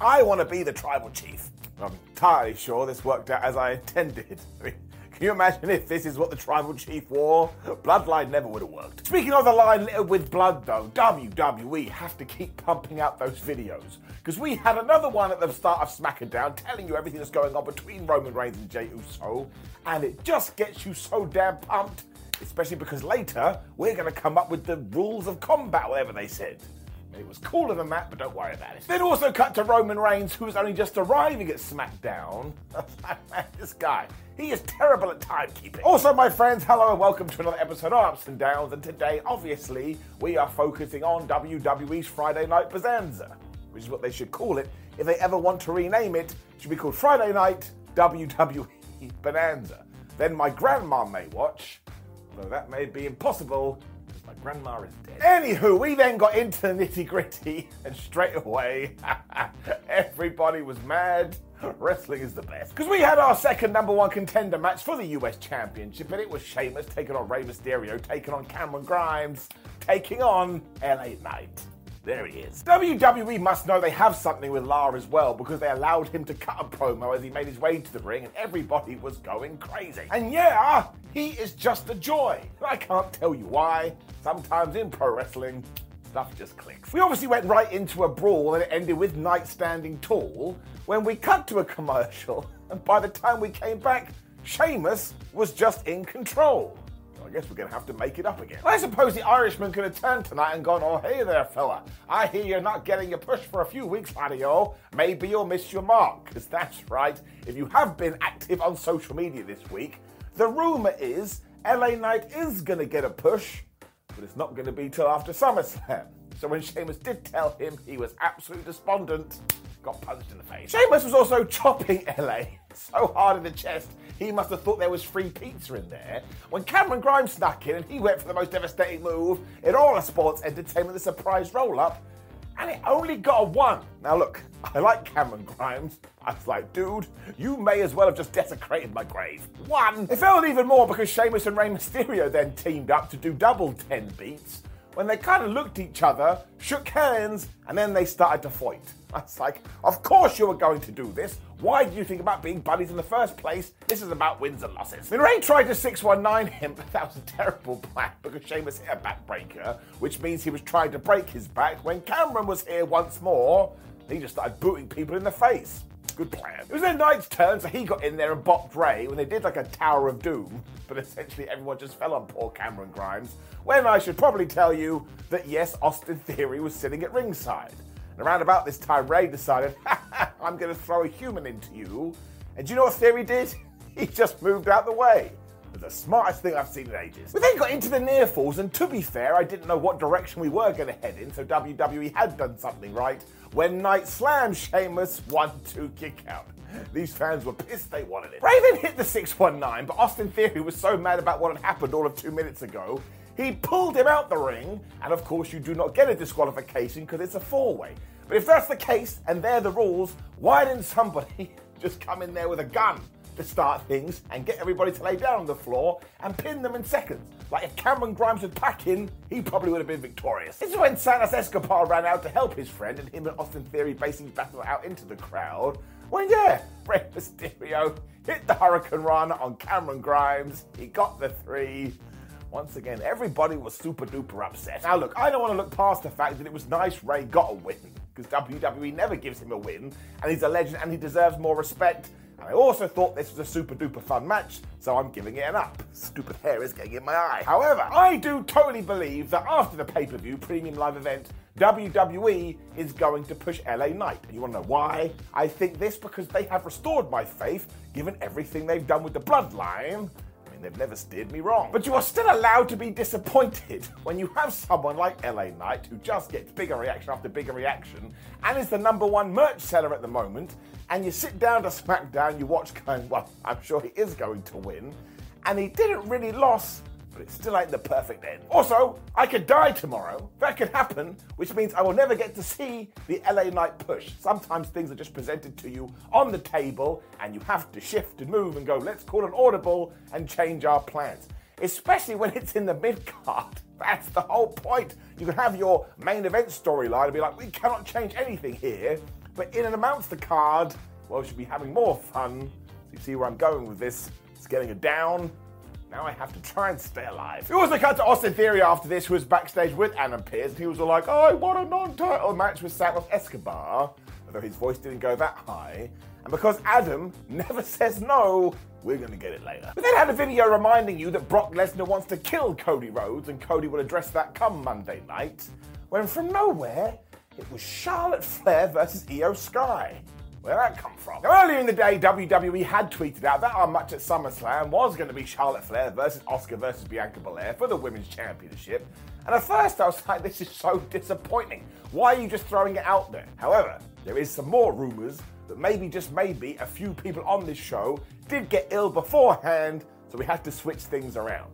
I want to be the tribal chief. I'm entirely sure this worked out as I intended. I mean, can you imagine if this is what the tribal chief wore? Bloodline never would have worked. Speaking of the line littered with blood, though, WWE have to keep pumping out those videos. Because we had another one at the start of SmackDown telling you everything that's going on between Roman Reigns and Jey Uso, and it just gets you so damn pumped especially because later we're going to come up with the rules of combat, whatever they said. It was cooler than that, but don't worry about it. Then also cut to Roman Reigns, who was only just arriving at SmackDown. this guy, he is terrible at timekeeping. Also, my friends, hello and welcome to another episode of Ups and Downs. And today, obviously, we are focusing on WWE's Friday Night Bonanza, which is what they should call it. If they ever want to rename it, it should be called Friday Night WWE Bonanza. Then my grandma may watch, though that may be impossible my grandma is dead. Anywho, we then got into the nitty gritty, and straight away, everybody was mad. Wrestling is the best. Because we had our second number one contender match for the US Championship, and it was Sheamus taking on Rey Mysterio, taking on Cameron Grimes, taking on LA Knight. There he is. WWE must know they have something with Lara as well because they allowed him to cut a promo as he made his way to the ring and everybody was going crazy. And yeah, he is just a joy. I can't tell you why. Sometimes in pro wrestling, stuff just clicks. We obviously went right into a brawl and it ended with Knight standing tall when we cut to a commercial and by the time we came back, Sheamus was just in control. I guess we're going to have to make it up again. I suppose the Irishman could have turned tonight and gone, oh, hey there, fella. I hear you're not getting your push for a few weeks, laddie-o. Oh. Maybe you'll miss your mark. Because that's right, if you have been active on social media this week, the rumour is LA Knight is going to get a push, but it's not going to be till after SummerSlam. So when Sheamus did tell him he was absolutely despondent, got punched in the face. Sheamus was also chopping LA so hard in the chest he must have thought there was free pizza in there. When Cameron Grimes snuck in and he went for the most devastating move in all of sports entertainment, the surprise roll up, and it only got a one. Now, look, I like Cameron Grimes. I was like, dude, you may as well have just desecrated my grave. One. It felt even more because Sheamus and Rey Mysterio then teamed up to do double 10 beats when they kind of looked at each other, shook hands, and then they started to fight. I was like, of course you were going to do this. Why did you think about being buddies in the first place? This is about wins and losses. Then Rey tried to 619 him, but that was a terrible plan because Sheamus hit a backbreaker, which means he was trying to break his back. When Cameron was here once more, he just started booting people in the face. Good plan. It was then Knight's turn, so he got in there and bopped Rey when they did like a Tower of Doom, but essentially everyone just fell on poor Cameron Grimes. When I should probably tell you that yes, Austin Theory was sitting at ringside. And around about this time, Rey decided, I'm going to throw a human into you. And do you know what Theory did? He just moved out the way. The smartest thing I've seen in ages. We then got into the near falls, and to be fair, I didn't know what direction we were going to head in, so WWE had done something right when Knight slammed Sheamus 1 2 kick out. These fans were pissed they wanted it. Raven hit the 619, but Austin Theory was so mad about what had happened all of two minutes ago, he pulled him out the ring, and of course, you do not get a disqualification because it's a four way. But if that's the case and they're the rules, why didn't somebody just come in there with a gun? to start things and get everybody to lay down on the floor and pin them in seconds. Like if Cameron Grimes had pack in, he probably would have been victorious. This is when Santos Escobar ran out to help his friend and him and Austin Theory basically battled out into the crowd Well, yeah, Rey Mysterio hit the Hurricanrana on Cameron Grimes. He got the three. Once again, everybody was super duper upset. Now, look, I don't want to look past the fact that it was nice Rey got a win, because WWE never gives him a win, and he's a legend and he deserves more respect. And I also thought this was a super duper fun match, so I'm giving it an up. Stupid hair is getting in my eye. However, I do totally believe that after the pay per view premium live event, WWE is going to push LA Knight. And you want to know why? I think this because they have restored my faith, given everything they've done with the bloodline. They've never steered me wrong. But you are still allowed to be disappointed when you have someone like LA Knight who just gets bigger reaction after bigger reaction and is the number one merch seller at the moment. And you sit down to SmackDown, you watch going, well, I'm sure he is going to win. And he didn't really lose but it still ain't the perfect end. Also, I could die tomorrow. That could happen, which means I will never get to see the LA Knight push. Sometimes things are just presented to you on the table, and you have to shift and move and go, let's call an audible and change our plans. Especially when it's in the mid card. That's the whole point. You can have your main event storyline and be like, we cannot change anything here. But in and amongst the card, well, we should be having more fun. So you see where I'm going with this. It's getting it down now I have to try and stay alive. We also cut to Austin Theory after this, who was backstage with Adam Pearce, and he was all like, oh, I want a non-title match with Santos Escobar, although his voice didn't go that high. And because Adam never says no, we're going to get it later. We then had a video reminding you that Brock Lesnar wants to kill Cody Rhodes, and Cody will address that come Monday night, when from nowhere, it was Charlotte Flair versus Iyo Sky. Where that come from? Now, earlier in the day, WWE had tweeted out that our match at SummerSlam was going to be Charlotte Flair versus Asuka versus Bianca Belair for the Women's Championship. And at first, I was like, this is so disappointing. Why are you just throwing it out there? However, there is some more rumors that maybe, just maybe, a few people on this show did get ill beforehand, so we had to switch things around.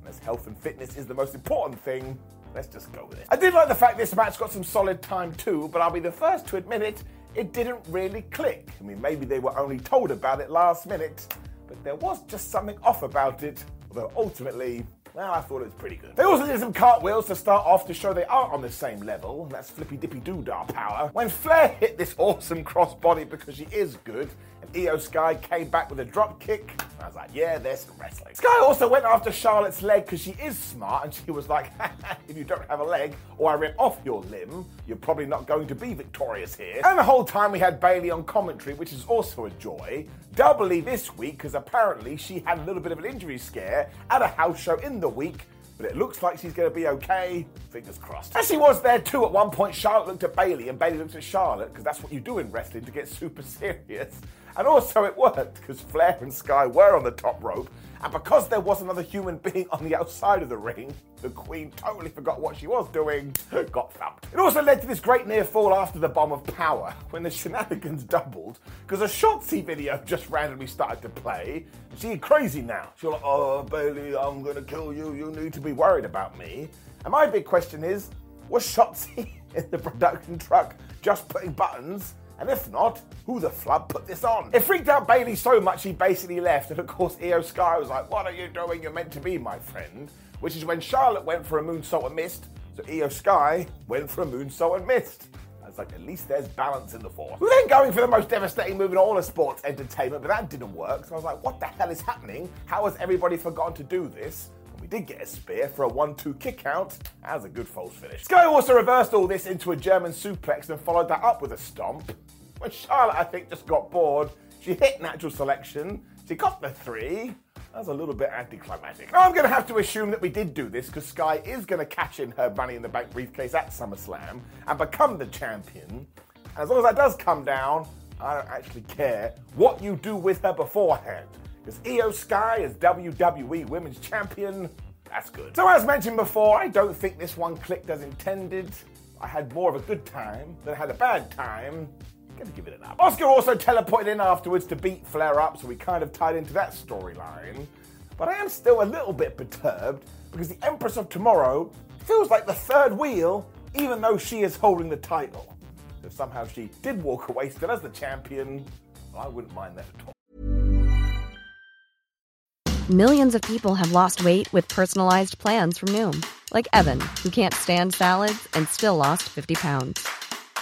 And as health and fitness is the most important thing, let's just go with it. I did like the fact this match got some solid time too, but I'll be the first to admit it, it didn't really click. I mean, maybe they were only told about it last minute, but there was just something off about it, although ultimately, well, I thought it was pretty good. They also did some cartwheels to start off to show they are on the same level. That's flippy dippy doodah power. When Flair hit this awesome crossbody because she is good, and Iyo Sky came back with a drop kick, I was like, yeah, there's some wrestling. Sky also went after Charlotte's leg because she is smart, and she was like, if you don't have a leg or I rip off your limb, you're probably not going to be victorious here. And the whole time we had Bayley on commentary, which is also a joy. Doubly this week because apparently she had a little bit of an injury scare at a house show in the week but it looks like she's going to be okay. Fingers crossed. As she was there too, at one point, Charlotte looked at Bayley, and Bayley looked at Charlotte because that's what you do in wrestling to get super serious. And also, it worked because Flair and Sky were on the top rope, and because there was another human being on the outside of the ring, the Queen totally forgot what she was doing, got thumped. It also led to this great near fall after the bomb of power, when the shenanigans doubled, because a Shotzi video just randomly started to play. She's crazy now. She's like, oh, Bayley, I'm gonna kill you. You need to be worried about me. And my big question is, was Shotzi in the production truck just putting buttons? And if not, who the flub put this on? It freaked out Bayley so much he basically left, and of course Iyo Sky was like, What are you doing? You're meant to be my friend. Which is when Charlotte went for a moonsault and missed, so Iyo Sky went for a moonsault and missed. Was like, at least there's balance in the force. We are then going for the most devastating move in all of sports entertainment, but that didn't work. So I was like, what the hell is happening? How has everybody forgotten to do this? And we did get a spear for a 1-2 kick out. Was a good false finish. Sky also reversed all this into a German suplex and followed that up with a stomp. When Charlotte, I think, just got bored, she hit natural selection. She got the three. That was a little bit anticlimactic. I'm going to have to assume that we did do this because Sky is going to cash in her Money in the Bank briefcase at SummerSlam and become the champion. And as long as that does come down, I don't actually care what you do with her beforehand. Because Iyo Sky is WWE Women's Champion. That's good. So, as mentioned before, I don't think this one clicked as intended. I had more of a good time than I had a bad time gonna give it an up. Asuka also teleported in afterwards to beat Flair up, so we kind of tied into that storyline. But I am still a little bit perturbed because the Empress of Tomorrow feels like the third wheel, even though she is holding the title. If somehow she did walk away still as the champion, I wouldn't mind that at all. Millions of people have lost weight with personalized plans from Noom, like Evan, who can't stand salads and still lost 50 pounds.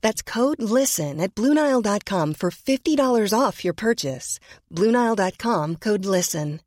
That's code LISTEN at BlueNile.com for $50 off your purchase. BlueNile.com code LISTEN.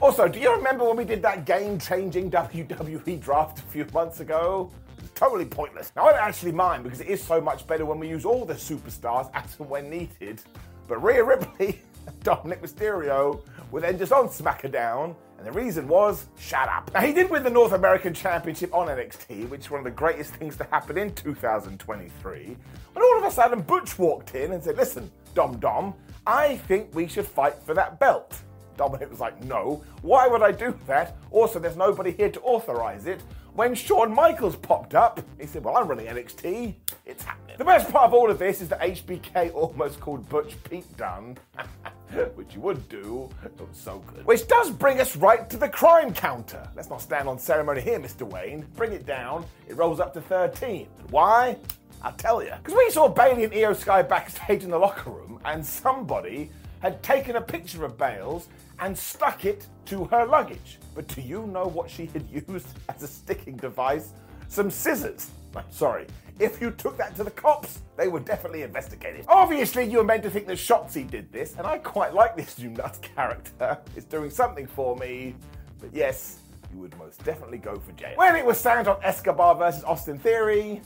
Also, do you remember when we did that game changing WWE draft a few months ago? Totally pointless. Now, I don't actually mind because it is so much better when we use all the superstars as and when needed. But Rhea Ripley Dominik Mysterio were then just on SmackDown, and the reason was shut up. Now, he did win the North American Championship on NXT, which is one of the greatest things to happen in 2023. When all of a sudden Butch walked in and said, Listen, Dom Dom, I think we should fight for that belt. Dominik was like, no, why would I do that? Also, there's nobody here to authorize it. When Shawn Michaels popped up, he said, well, I'm running NXT. It's happening. The best part of all of this is that HBK almost called Butch Pete Dunne, which you would do. So good. Which does bring us right to the crime counter. Let's not stand on ceremony here, Mr. Wayne. Bring it down. It rolls up to 13. Why? I'll tell you. Because we saw Bayley and Iyo Sky backstage in the locker room, and somebody had taken a picture of Bales and stuck it to her luggage. But do you know what she had used as a sticking device? Some scissors. I'm sorry. If you took that to the cops, they would definitely investigate it. Obviously, you were meant to think that Shotzi did this, and I quite like this new character. It's doing something for me. But yes, you would most definitely go for jail. When it was Santos Escobar versus Austin Theory,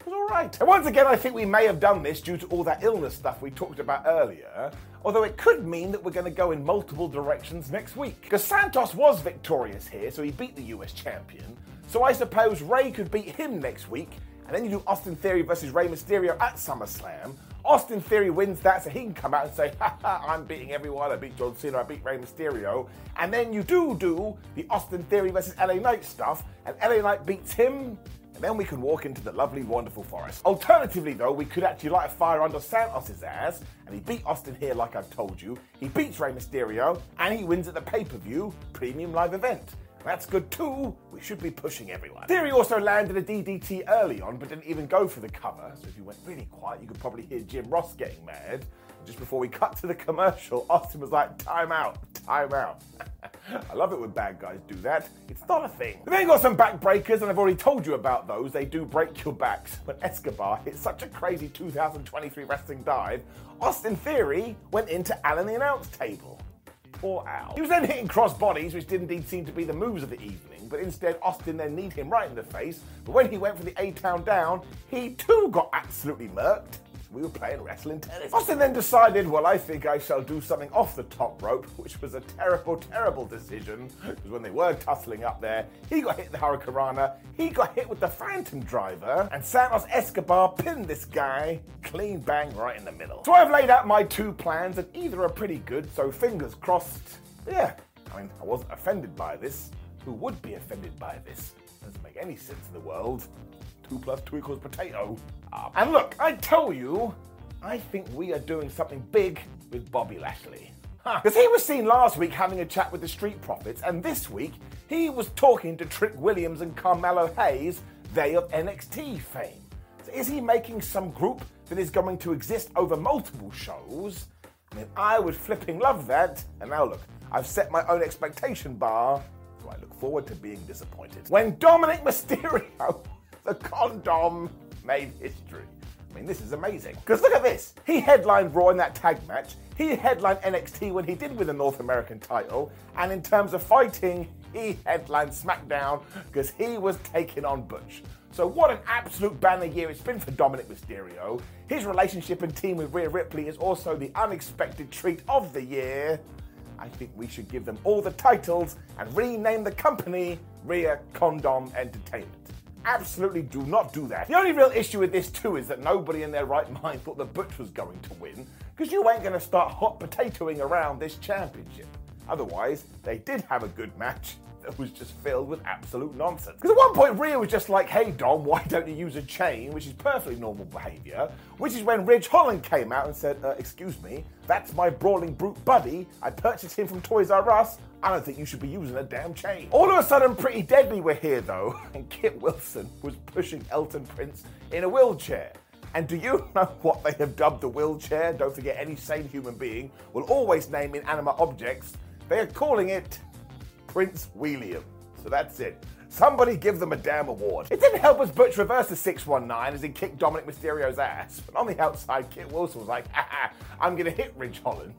it was alright. And once again, I think we may have done this due to all that illness stuff we talked about earlier. Although it could mean that we're going to go in multiple directions next week. Because Santos was victorious here, so he beat the US champion. So I suppose Rey could beat him next week, and then you do Austin Theory versus Rey Mysterio at SummerSlam. Austin Theory wins that, so he can come out and say, I'm beating everyone. I beat John Cena, I beat Rey Mysterio. And then you do do the Austin Theory versus LA Knight stuff, and LA Knight beats him, and then we can walk into the lovely, wonderful forest. Alternatively, though, we could actually light a fire under Santos' ass, and he beat Austin here, like I've told you. He beats Rey Mysterio, and he wins at the pay per view premium live event. That's good too. We should be pushing everyone. Theory also landed a DDT early on, but didn't even go for the cover. So if you went really quiet, you could probably hear Jim Ross getting mad. Just before we cut to the commercial, Austin was like, time out, time out. I love it when bad guys do that. It's not a thing. We've then got some backbreakers, and I've already told you about those. They do break your backs. When Escobar hit such a crazy 2023 wrestling dive, Austin Theory went into Alan the announce table. Poor Al. He was then hitting cross bodies, which did indeed seem to be the moves of the evening, but instead Austin then kneed him right in the face. But when he went for the A-Town down, he too got absolutely murked. We were playing wrestling tennis. Austin then decided, well, I think I shall do something off the top rope, which was a terrible, terrible decision. Because when they were tussling up there, he got hit in the Hurricanrana, he got hit with the Phantom Driver, and Santos Escobar pinned this guy clean bang right in the middle. So I've laid out my two plans, and either are pretty good, so fingers crossed. Yeah, I mean, I wasn't offended by this. Who would be offended by this? Doesn't make any sense in the world. Two plus two equals potato. Um, and look, I tell you, I think we are doing something big with Bobby Lashley. Because he was seen last week having a chat with the Street Profits, and this week he was talking to Trick Williams and Carmelo Hayes, they of NXT fame. So is he making some group that is going to exist over multiple shows? I mean, I would flipping love that. And now look, I've set my own expectation bar forward to being disappointed. When Dominik Mysterio, the condom, made history. I mean, this is amazing. Because look at this. He headlined Raw in that tag match. He headlined NXT when he did win the North American title. And in terms of fighting, he headlined SmackDown because he was taking on Butch. So what an absolute banner year it's been for Dominik Mysterio. His relationship and team with Rhea Ripley is also the unexpected treat of the year. I think we should give them all the titles and rename the company Rhea Condom Entertainment. Absolutely do not do that. The only real issue with this too is that nobody in their right mind thought the Butch was going to win, because you ain't going to start hot potatoing around this championship. Otherwise, they did have a good match, that was just filled with absolute nonsense. Because at one point, Rhea was just like, hey, Dom, why don't you use a chain, which is perfectly normal behavior, which is when Ridge Holland came out and said, uh, excuse me, that's my brawling brute buddy. I purchased him from Toys R Us. I don't think you should be using a damn chain. All of a sudden, Pretty Deadly were here, though, and Kit Wilson was pushing Elton Prince in a wheelchair. And do you know what they have dubbed the wheelchair? Don't forget, any sane human being will always name inanimate objects. They are calling it Prince William. So that's it. Somebody give them a damn award. It didn't help as Butch reversed the 619 as he kicked Dominik Mysterio's ass. But on the outside, Kit Wilson was like, ha I'm gonna hit Ridge Holland.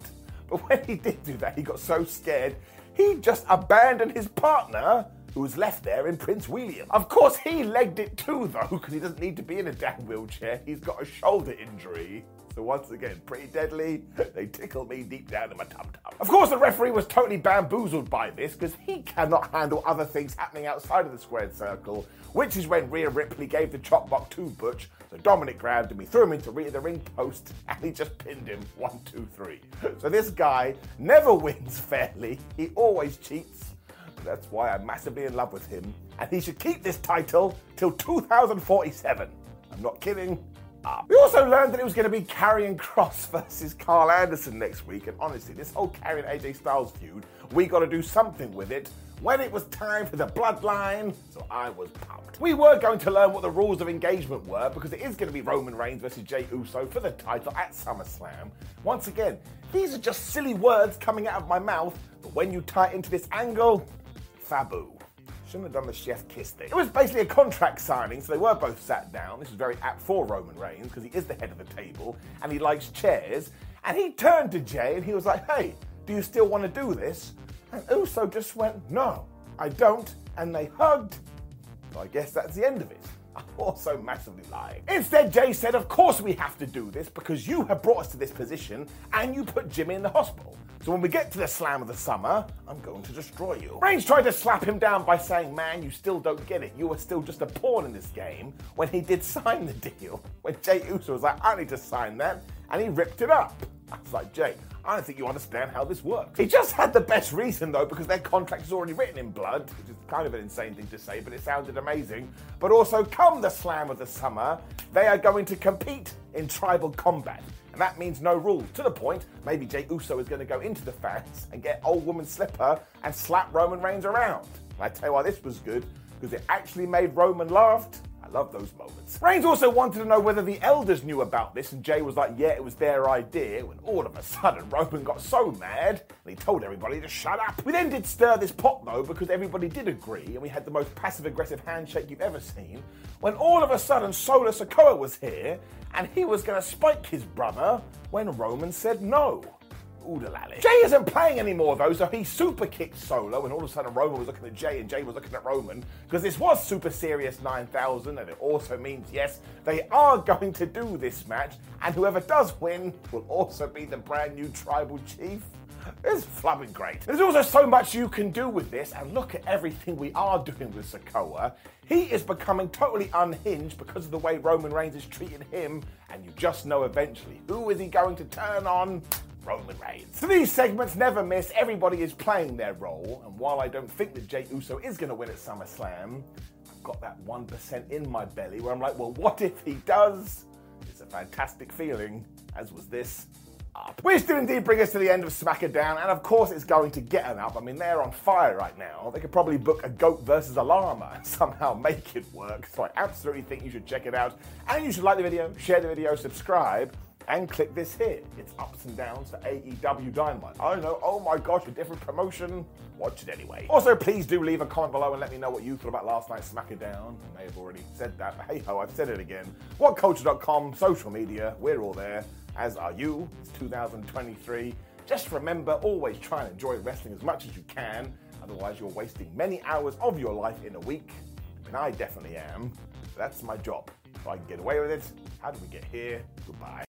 But when he did do that, he got so scared, he just abandoned his partner who was left there in Prince William. Of course, he legged it too, though, because he doesn't need to be in a damn wheelchair. He's got a shoulder injury. So once again, pretty deadly. They tickle me deep down in my tum tum. Of course, the referee was totally bamboozled by this because he cannot handle other things happening outside of the squared circle, which is when Rhea Ripley gave the chop block to Butch. So Dominik grabbed him, he threw him into the ring post, and he just pinned him one, two, three. So this guy never wins fairly. He always cheats. That's why I'm massively in love with him, and he should keep this title till 2047. I'm not kidding up. We also learned that it was going to be Karrion Cross versus Karl Anderson next week, and honestly, this whole Karrion AJ Styles feud, we got to do something with it when it was time for the bloodline, so I was pumped. We were going to learn what the rules of engagement were because it is going to be Roman Reigns versus Jey Uso for the title at SummerSlam. Once again, these are just silly words coming out of my mouth, but when you tie into this angle, fabu. Shouldn't have done the chef kiss thing. It was basically a contract signing, so they were both sat down. This is very apt for Roman Reigns because he is the head of the table and he likes chairs. And he turned to Jey and he was like, hey, do you still want to do this? And Uso just went, no, I don't. And they hugged. So I guess that's the end of it. I'm also massively lying. Instead, Jey said, Of course we have to do this because you have brought us to this position and you put Jimmy in the hospital. So when we get to the slam of the summer, I'm going to destroy you. Reigns tried to slap him down by saying, Man, you still don't get it. You are still just a pawn in this game when he did sign the deal. When Jey Uso was like, I need to sign that, and he ripped it up. I was like, Jey, I don't think you understand how this works. He just had the best reason though, because their contract is already written in blood, which is kind of an insane thing to say, but it sounded amazing. But also, come the slam of the summer, they are going to compete in tribal combat. And that means no rules. To the point, maybe Jey Uso is going to go into the fans and get old woman slipper and slap Roman Reigns around. And I tell you why this was good, because it actually made Roman laugh love those moments. Reigns also wanted to know whether the elders knew about this, and Jey was like, yeah, it was their idea, when all of a sudden Roman got so mad, and he told everybody to shut up. We then did stir this pot though, because everybody did agree, and we had the most passive aggressive handshake you've ever seen, when all of a sudden Solo Sikoa was here, and he was going to spike his brother, when Roman said no. Jey isn't playing anymore though, so he super kicked Solo, and all of a sudden Roman was looking at Jey, and Jey was looking at Roman because this was Super Serious 9000, and it also means yes, they are going to do this match, and whoever does win will also be the brand new tribal chief. It's flubbing great. There's also so much you can do with this, and look at everything we are doing with Sikoa. He is becoming totally unhinged because of the way Roman Reigns is treating him, and you just know eventually who is he going to turn on? Roman Reigns. So these segments never miss. Everybody is playing their role. And while I don't think that Jey Uso is going to win at SummerSlam, I've got that 1% in my belly where I'm like, well, what if he does? It's a fantastic feeling, as was this up. Which do indeed bring us to the end of SmackDown, and of course it's going to get an up. I mean, they're on fire right now. They could probably book a goat versus a llama and somehow make it work. So I absolutely think you should check it out. And you should like the video, share the video, subscribe, and click this here. It's ups and downs for AEW Dynamite. I don't know, oh my gosh, a different promotion. Watch it anyway. Also, please do leave a comment below and let me know what you thought about last night's SmackDown. I may have already said that, but hey ho, I've said it again. WhatCulture.com, social media, we're all there, as are you. It's 2023. Just remember, always try and enjoy wrestling as much as you can. Otherwise, you're wasting many hours of your life in a week. And I definitely am. That's my job. If I can get away with it, how did we get here? Goodbye.